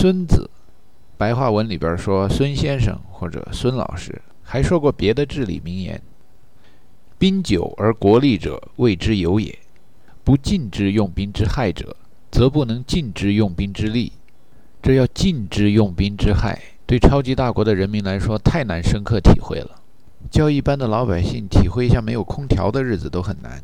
孙子，白话文里边说孙先生或者孙老师，还说过别的至理名言：“兵久而国利者，谓之有也；不禁之用兵之害者，则不能禁之用兵之利。”这要禁之用兵之害，对超级大国的人民来说太难深刻体会了。叫一般的老百姓体会一下没有空调的日子都很难。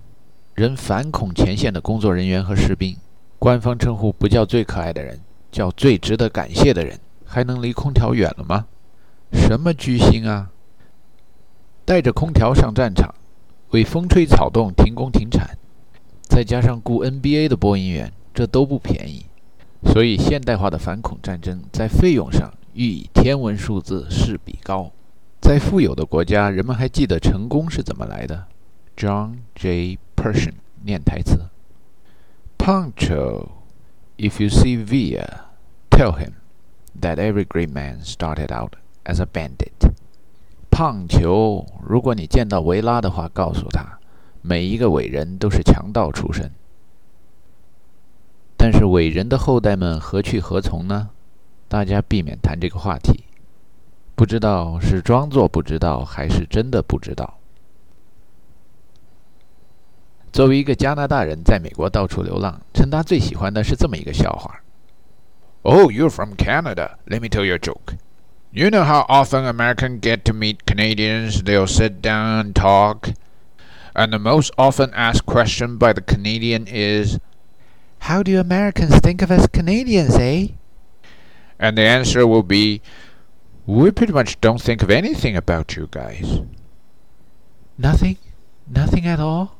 人反恐前线的工作人员和士兵，官方称呼不叫最可爱的人，叫最值得感谢的人，还能离空调远了吗？什么居心啊！带着空调上战场，为风吹草动停工停产，再加上雇 NBA 的播音员，这都不便宜。所以，现代化的反恐战争在费用上欲以天文数字势比高。在富有的国家，人们还记得成功是怎么来的。John J. Pershing 念台词：Pancho, if you see via tell him that every great man started out as a bandit。胖球，如果你见到维拉的话，告诉他，每一个伟人都是强盗出身。但是伟人的后代们何去何从呢？大家避免谈这个话题。不知道是装作不知道，还是真的不知道。作为一个加拿大人，在美国到处流浪，陈达最喜欢的是这么一个笑话：“Oh, you're from Canada? Let me tell you a joke. You know how often Americans get to meet Canadians? They'll sit down and talk, and the most often asked question by the Canadian is.” How do Americans think of us Canadians, eh? And the answer will be, we pretty much don't think of anything about you guys. Nothing? Nothing at all?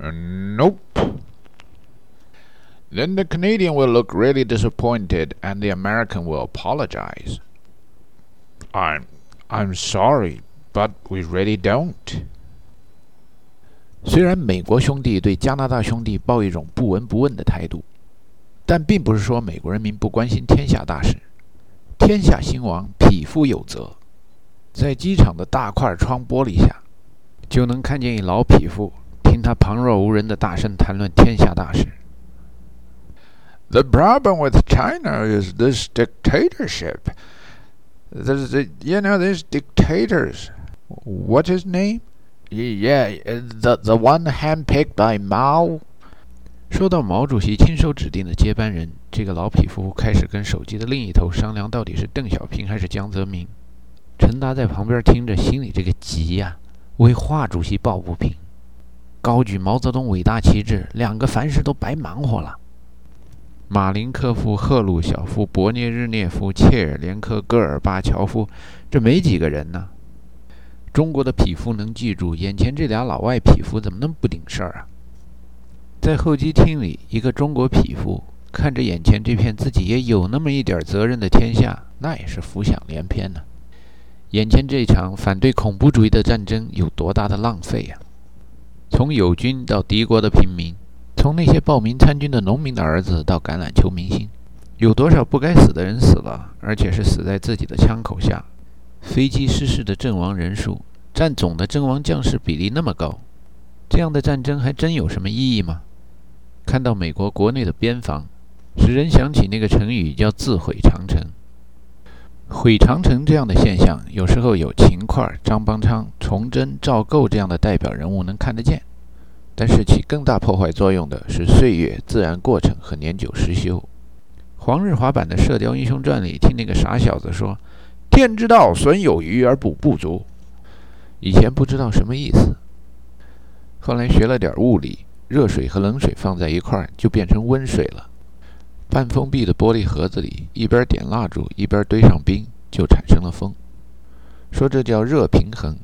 Uh, nope. Then the Canadian will look really disappointed and the American will apologize. I'm I'm sorry, but we really don't. 虽然美国兄弟对加拿大兄弟抱一种不闻不问的态度，但并不是说美国人民不关心天下大事。天下兴亡，匹夫有责。在机场的大块窗玻璃下，就能看见一老匹夫，听他旁若无人的大声谈论天下大事。The problem with China is this dictatorship. There's, you know, these dictators. What his name? Yeah, the the one handpicked by Mao。说到毛主席亲手指定的接班人，这个老匹夫开始跟手机的另一头商量，到底是邓小平还是江泽民。陈达在旁边听着，心里这个急呀，为华主席抱不平。高举毛泽东伟大旗帜，两个凡事都白忙活了。马林科夫、赫鲁晓夫、勃列日涅夫、切尔连科、戈尔巴乔夫，这没几个人呢。中国的匹夫能记住，眼前这俩老外匹夫怎么那么不顶事儿啊？在候机厅里，一个中国匹夫看着眼前这片自己也有那么一点责任的天下，那也是浮想联翩呢。眼前这场反对恐怖主义的战争有多大的浪费呀？从友军到敌国的平民，从那些报名参军的农民的儿子到橄榄球明星，有多少不该死的人死了，而且是死在自己的枪口下？飞机失事的阵亡人数占总的阵亡将士比例那么高，这样的战争还真有什么意义吗？看到美国国内的边防，使人想起那个成语叫“自毁长城”。毁长城这样的现象，有时候有秦桧、张邦昌、崇祯、赵构这样的代表人物能看得见，但是起更大破坏作用的是岁月、自然过程和年久失修。黄日华版的《射雕英雄传》里，听那个傻小子说。天之道，损有余而补不足。以前不知道什么意思，后来学了点物理，热水和冷水放在一块儿就变成温水了。半封闭的玻璃盒子里，一边点蜡烛一边堆上冰，就产生了风。说这叫热平衡。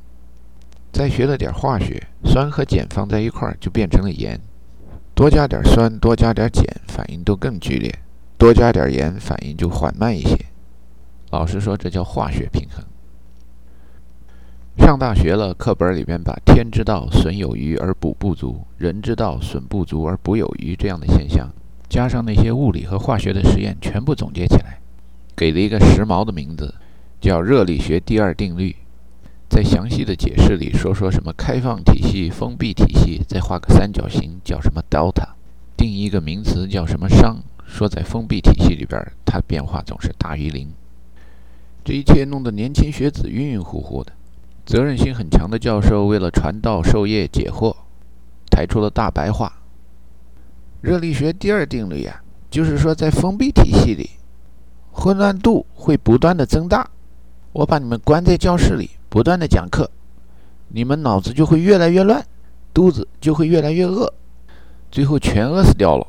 再学了点化学，酸和碱放在一块儿就变成了盐。多加点酸，多加点碱，反应都更剧烈；多加点盐，反应就缓慢一些。老师说，这叫化学平衡。上大学了，课本里边把“天之道，损有余而补不足；人之道，损不足而补有余”这样的现象，加上那些物理和化学的实验，全部总结起来，给了一个时髦的名字，叫热力学第二定律。在详细的解释里说说什么开放体系、封闭体系，再画个三角形，叫什么 delta；定一个名词叫什么熵，说在封闭体系里边，它变化总是大于零。这一切弄得年轻学子晕晕乎乎的。责任心很强的教授为了传道授业解惑，抬出了大白话：热力学第二定律呀，就是说在封闭体系里，混乱度会不断的增大。我把你们关在教室里，不断的讲课，你们脑子就会越来越乱，肚子就会越来越饿，最后全饿死掉了。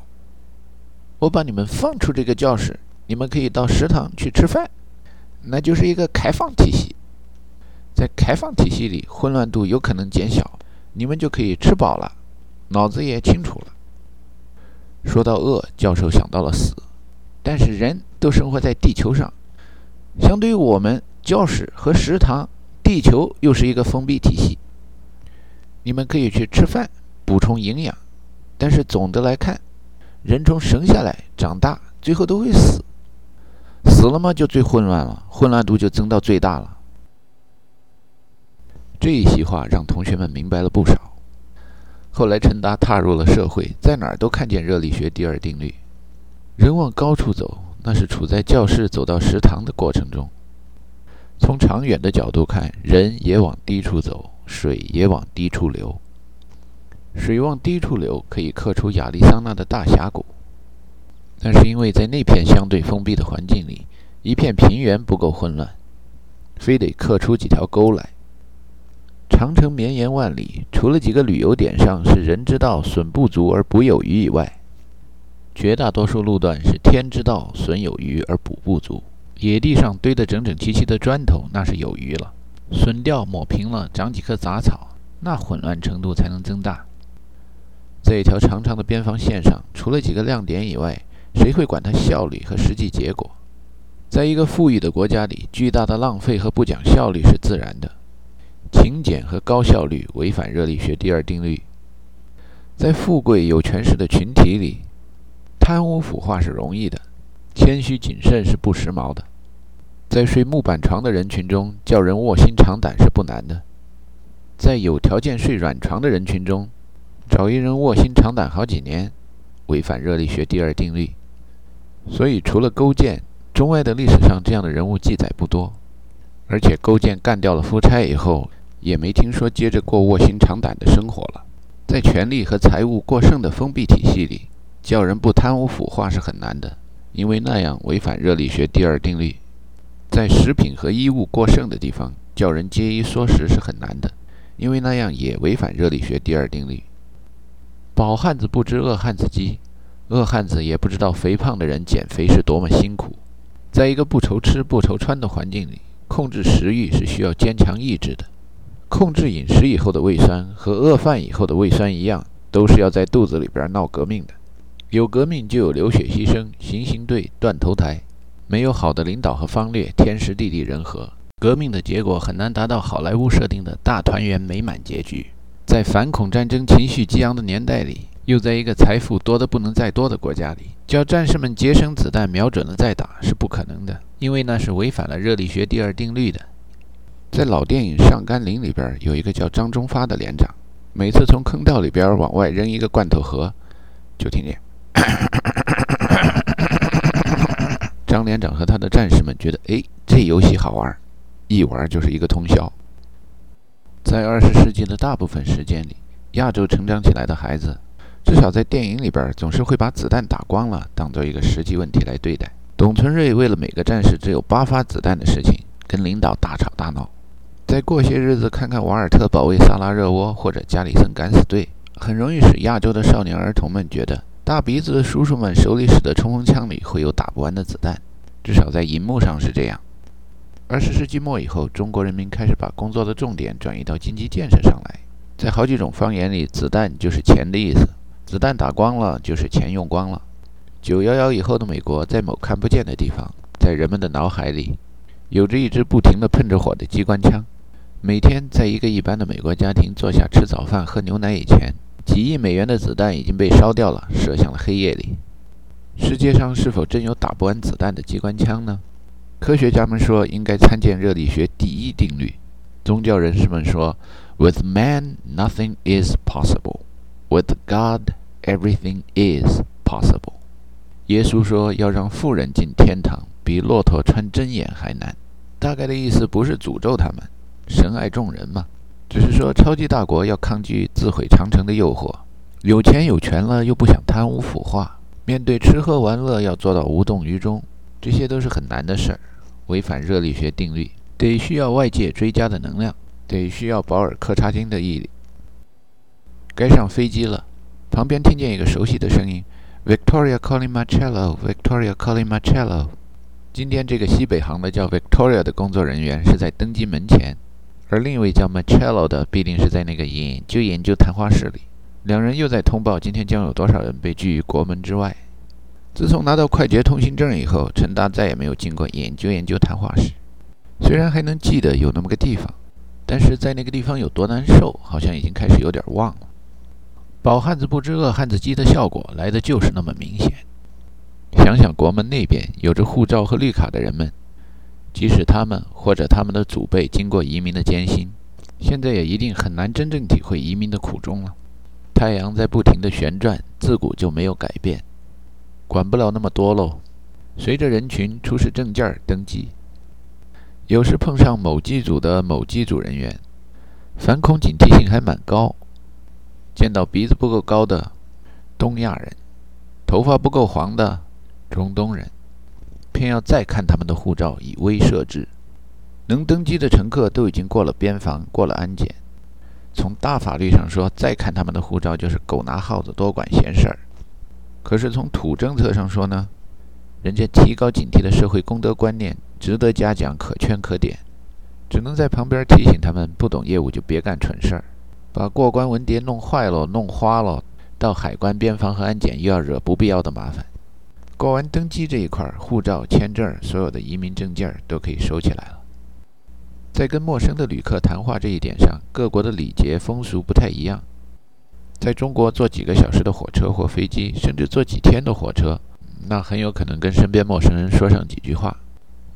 我把你们放出这个教室，你们可以到食堂去吃饭，那就是一个开放体系。在开放体系里，混乱度有可能减小，你们就可以吃饱了，脑子也清楚了。说到饿，教授想到了死，但是人都生活在地球上，相对于我们，教室和食堂，地球又是一个封闭体系。你们可以去吃饭，补充营养，但是总的来看，人从生下来长大，最后都会死。死了嘛，就最混乱了，混乱度就增到最大了。这一席话让同学们明白了不少。后来，陈达踏入了社会，在哪儿都看见热力学第二定律：人往高处走，那是处在教室走到食堂的过程中。从长远的角度看，人也往低处走，水也往低处流。水往低处流，可以刻出亚利桑那的大峡谷，但是因为在那片相对封闭的环境里，一片平原不够混乱，非得刻出几条沟来。长城绵延万里，除了几个旅游点上是人之道损不足而补有余以外，绝大多数路段是天之道损有余而补不足。野地上堆得整整齐齐的砖头，那是有余了；损掉抹平了，长几棵杂草，那混乱程度才能增大。在一条长长的边防线上，除了几个亮点以外，谁会管它效率和实际结果？在一个富裕的国家里，巨大的浪费和不讲效率是自然的。勤俭和高效率违反热力学第二定律。在富贵有权势的群体里，贪污腐化是容易的，谦虚谨慎是不时髦的。在睡木板床的人群中，叫人卧薪尝胆是不难的；在有条件睡软床的人群中，找一人卧薪尝胆好几年，违反热力学第二定律。所以，除了勾践，中外的历史上这样的人物记载不多。而且，勾践干掉了夫差以后。也没听说接着过卧薪尝胆的生活了。在权力和财物过剩的封闭体系里，叫人不贪污腐化是很难的，因为那样违反热力学第二定律。在食品和衣物过剩的地方，叫人节衣缩食是很难的，因为那样也违反热力学第二定律。饱汉子不知饿汉子饥，饿汉子也不知道肥胖的人减肥是多么辛苦。在一个不愁吃不愁穿的环境里，控制食欲是需要坚强意志的。控制饮食以后的胃酸和饿饭以后的胃酸一样，都是要在肚子里边闹革命的。有革命就有流血牺牲、行刑队、断头台。没有好的领导和方略，天时地利人和，革命的结果很难达到好莱坞设定的大团圆美满结局。在反恐战争情绪激昂的年代里，又在一个财富多得不能再多的国家里，叫战士们节省子弹，瞄准了再打是不可能的，因为那是违反了热力学第二定律的。在老电影《上甘岭》里边，有一个叫张忠发的连长，每次从坑道里边往外扔一个罐头盒，就听见。张连长和他的战士们觉得，哎，这游戏好玩，一玩就是一个通宵。在二十世纪的大部分时间里，亚洲成长起来的孩子，至少在电影里边，总是会把子弹打光了当做一个实际问题来对待。董存瑞为了每个战士只有八发子弹的事情，跟领导大吵大闹。再过些日子，看看瓦尔特保卫萨拉热窝或者加里森敢死队，很容易使亚洲的少年儿童们觉得大鼻子的叔叔们手里使的冲锋枪里会有打不完的子弹，至少在银幕上是这样。二十世纪末以后，中国人民开始把工作的重点转移到经济建设上来。在好几种方言里，子弹就是钱的意思，子弹打光了就是钱用光了。九幺幺以后的美国，在某看不见的地方，在人们的脑海里，有着一支不停地喷着火的机关枪。每天在一个一般的美国家庭坐下吃早饭、喝牛奶以前，几亿美元的子弹已经被烧掉了，射向了黑夜里。世界上是否真有打不完子弹的机关枪呢？科学家们说应该参见热力学第一定律。宗教人士们说：“With man, nothing is possible; with God, everything is possible。”耶稣说要让富人进天堂，比骆驼穿针眼还难。大概的意思不是诅咒他们，神爱众人嘛，只是说超级大国要抗拒自毁长城的诱惑，有钱有权了又不想贪污腐化，面对吃喝玩乐要做到无动于衷，这些都是很难的事儿，违反热力学定律，得需要外界追加的能量，得需要保尔柯察金的毅力。该上飞机了，旁边听见一个熟悉的声音。：“Victoria calling Marcello，Victoria calling Marcello。”今天这个西北航的叫 Victoria 的工作人员是在登机门前，而另一位叫 Machello 的必定是在那个研究研究谈话室里。两人又在通报今天将有多少人被拒于国门之外。自从拿到快捷通行证以后，陈达再也没有进过研究研究谈话室。虽然还能记得有那么个地方，但是在那个地方有多难受，好像已经开始有点忘了。饱汉子不知饿汉子饥的效果来的就是那么明显。想想国门那边有着护照和绿卡的人们，即使他们或者他们的祖辈经过移民的艰辛，现在也一定很难真正体会移民的苦衷了。太阳在不停地旋转，自古就没有改变，管不了那么多喽。随着人群出示证件登机，有时碰上某机组的某机组人员，反恐警惕性还蛮高。见到鼻子不够高的东亚人，头发不够黄的。中东人偏要再看他们的护照以威慑之。能登机的乘客都已经过了边防，过了安检。从大法律上说，再看他们的护照就是狗拿耗子多管闲事儿。可是从土政策上说呢，人家提高警惕的社会公德观念值得嘉奖，可圈可点。只能在旁边提醒他们，不懂业务就别干蠢事儿，把过关文牒弄坏了、弄花了，到海关、边防和安检又要惹不必要的麻烦。过完登机这一块，护照、签证，所有的移民证件都可以收起来了。在跟陌生的旅客谈话这一点上，各国的礼节风俗不太一样。在中国，坐几个小时的火车或飞机，甚至坐几天的火车，那很有可能跟身边陌生人说上几句话。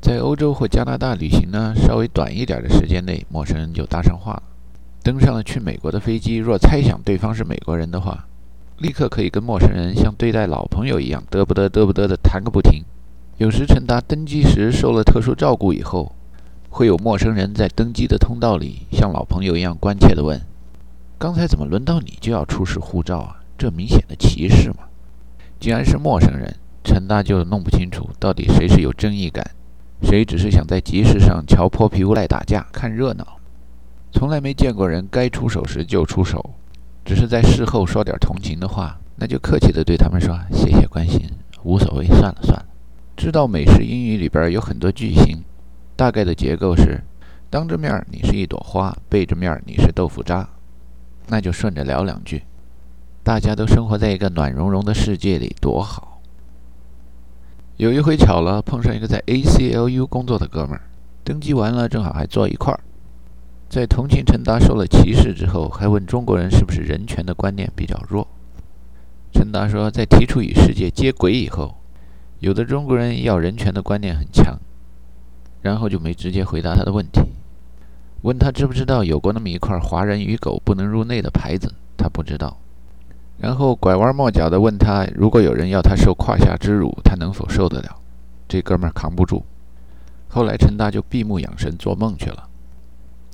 在欧洲或加拿大旅行呢，稍微短一点的时间内，陌生人就搭上话了。登上了去美国的飞机，若猜想对方是美国人的话，立刻可以跟陌生人像对待老朋友一样嘚不嘚嘚不嘚的谈个不停。有时陈达登机时受了特殊照顾以后，会有陌生人在登机的通道里像老朋友一样关切地问：“刚才怎么轮到你就要出示护照啊？这明显的歧视嘛！”既然是陌生人，陈达就弄不清楚到底谁是有正义感，谁只是想在集市上瞧泼皮无赖打架看热闹。从来没见过人该出手时就出手。只是在事后说点同情的话，那就客气的对他们说谢谢关心，无所谓，算了算了。知道美式英语里边有很多句型，大概的结构是：当着面你是一朵花，背着面你是豆腐渣，那就顺着聊两句。大家都生活在一个暖融融的世界里，多好。有一回巧了，碰上一个在 ACLU 工作的哥们儿，登记完了正好还坐一块儿。在同情陈达受了歧视之后，还问中国人是不是人权的观念比较弱。陈达说，在提出与世界接轨以后，有的中国人要人权的观念很强，然后就没直接回答他的问题。问他知不知道有过那么一块“华人与狗不能入内”的牌子，他不知道。然后拐弯抹角地问他，如果有人要他受胯下之辱，他能否受得了？这哥们儿扛不住。后来陈达就闭目养神做梦去了。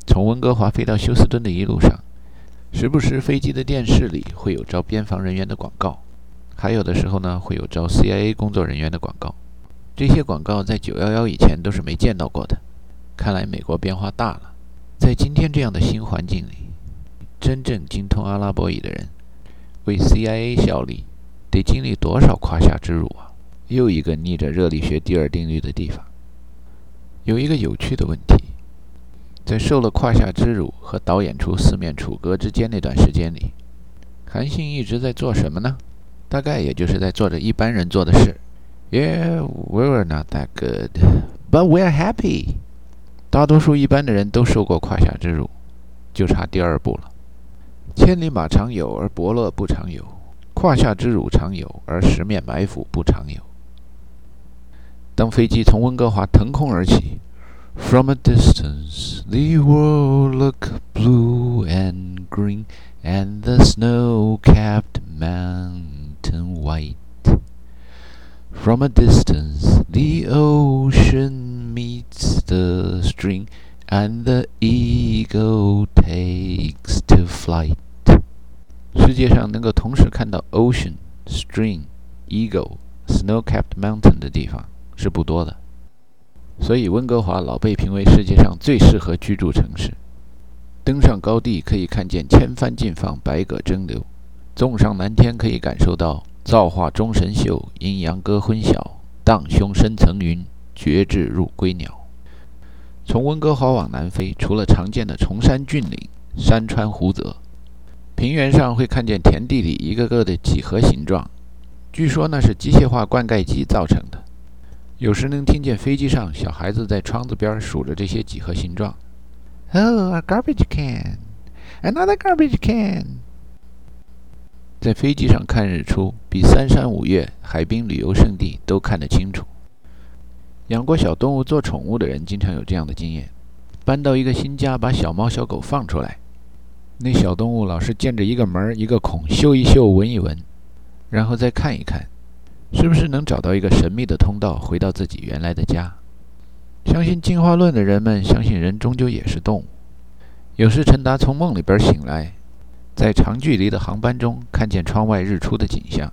从温哥华飞到休斯顿的一路上，时不时飞机的电视里会有招边防人员的广告，还有的时候呢会有招 CIA 工作人员的广告。这些广告在911以前都是没见到过的。看来美国变化大了。在今天这样的新环境里，真正精通阿拉伯语的人为 CIA 效力，得经历多少胯下之辱啊！又一个逆着热力学第二定律的地方。有一个有趣的问题。在受了胯下之辱和导演出四面楚歌之间那段时间里，韩信一直在做什么呢？大概也就是在做着一般人做的事。Yeah, we were not that good, but we're happy。大多数一般的人都受过胯下之辱，就差第二步了。千里马常有，而伯乐不常有；胯下之辱常有，而十面埋伏不常有。当飞机从温哥华腾空而起。From a distance, the world looked blue and green, and the snow capped mountain white. From a distance, the ocean meets the string, and the eagle takes to flight. 世界上能够同时看到 ocean、string、eagle、snow-capped mountain 的地方是不多的， 所以温哥华老被评为世界上最适合居住城市。登上高地可以看见千帆竞放，百舸争流；纵上蓝天可以感受到造化钟神秀，阴阳割昏晓，荡胸生层云，绝至入归鸟。从温哥华往南飞，除了常见的崇山峻岭、山川湖泽，平原上会看见田地里一个个的几何形状，据说那是机械化灌溉机造成的。有时能听见飞机上小孩子在窗子边数着这些几何形状。Oh, a garbage can. Another garbage can. 在飞机上看日出，比三山五岳、海滨旅游胜地都看得清楚。养过小动物做宠物的人经常有这样的经验：搬到一个新家，把小猫小狗放出来，那小动物老是见着一个门一个孔，嗅一嗅，闻一闻，然后再看一看，是不是能找到一个神秘的通道，回到自己原来的家。相信进化论的人们相信人终究也是动物。有时陈达从梦里边醒来，在长距离的航班中看见窗外日出的景象，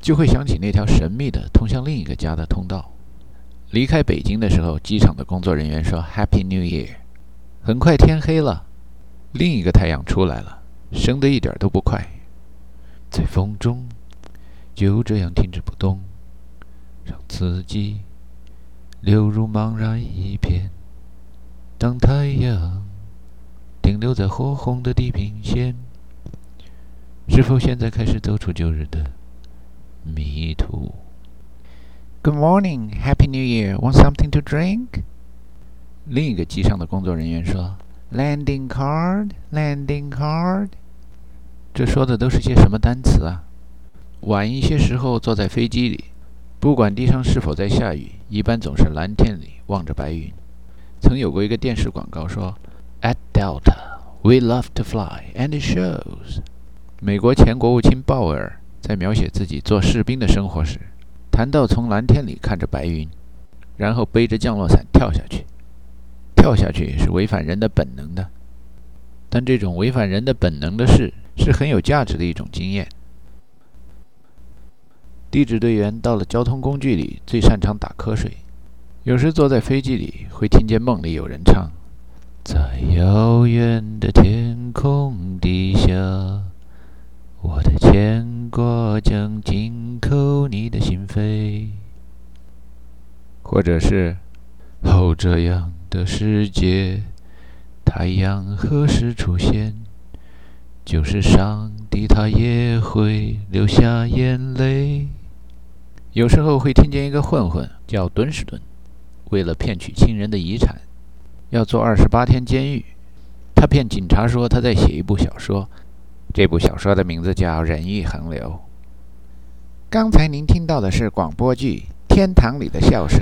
就会想起那条神秘的通向另一个家的通道。离开北京的时候，机场的工作人员说 “Happy New Year”。很快天黑了，另一个太阳出来了，升得一点都不快，在风中就这样停止不动，让自己。流入茫然一片。当太阳停留在火红的地平线，是否现在开始走出旧日的迷途？Good morning, Happy New Year. Want something to drink? 另一个机上的工作人员说：“Landing card, landing card。”这说的都是些什么单词啊？晚一些时候坐在飞机里。不管地上是否在下雨，一般总是蓝天里望着白云。曾有过一个电视广告说：“At Delta, we love to fly, and it shows。”美国前国务卿鲍威尔在描写自己做士兵的生活时，谈到从蓝天里看着白云，然后背着降落伞跳下去。跳下去是违反人的本能的，但这种违反人的本能的事是很有价值的一种经验。地质队员到了交通工具里最擅长打瞌睡，有时坐在飞机里会听见梦里有人唱：“在遥远的天空底下，我的牵挂将紧扣你的心扉。”或者是：“哦，这样的世界，太阳何时出现？就是上帝他也会流下眼泪。”有时候会听见一个混混叫敦士顿，为了骗取亲人的遗产，要坐二十八天监狱。他骗警察说他在写一部小说，这部小说的名字叫《人欲横流》。刚才您听到的是广播剧《天堂里的笑声》。